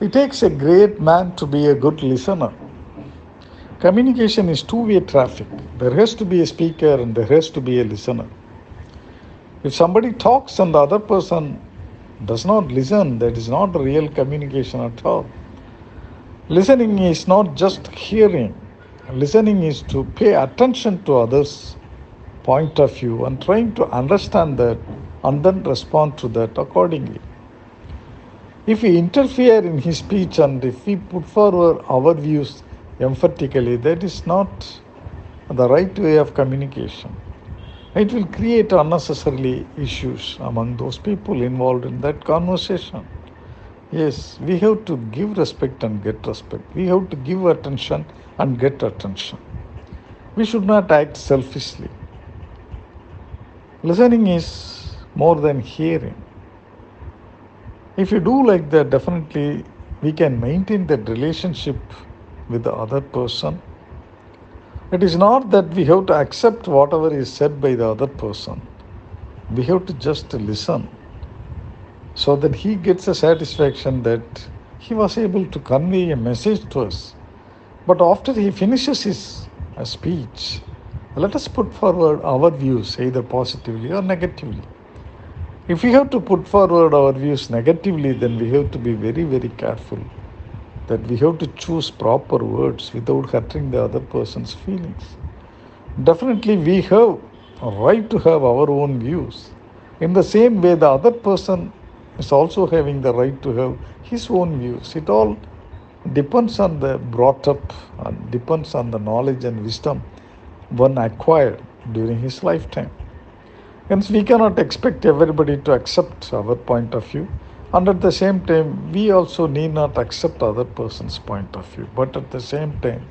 It takes a great man to be a good listener. Communication is two way traffic. There has to be a speaker and there has to be a listener. If somebody talks and the other person does not listen, that is not real communication at all. Listening is not just hearing, listening is to pay attention to others' point of view and trying to understand that and then respond to that accordingly. If we interfere in his speech and if we put forward our views emphatically, that is not the right way of communication. It will create unnecessarily issues among those people involved in that conversation. Yes, we have to give respect and get respect. We have to give attention and get attention. We should not act selfishly. Listening is more than hearing. If you do like that, definitely we can maintain that relationship with the other person. It is not that we have to accept whatever is said by the other person. We have to just listen so that he gets a satisfaction that he was able to convey a message to us. But after he finishes his uh, speech, let us put forward our views either positively or negatively. If we have to put forward our views negatively, then we have to be very, very careful that we have to choose proper words without hurting the other person's feelings. Definitely, we have a right to have our own views. In the same way, the other person is also having the right to have his own views. It all depends on the brought up and depends on the knowledge and wisdom one acquired during his lifetime. Hence, we cannot expect everybody to accept our point of view. And at the same time, we also need not accept other person's point of view. But at the same time,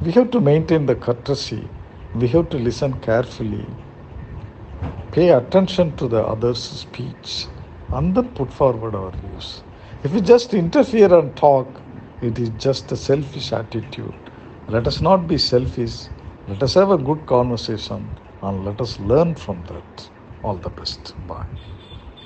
we have to maintain the courtesy. We have to listen carefully, pay attention to the other's speech, and then put forward our views. If we just interfere and talk, it is just a selfish attitude. Let us not be selfish. Let us have a good conversation and let us learn from that. All the best. Bye.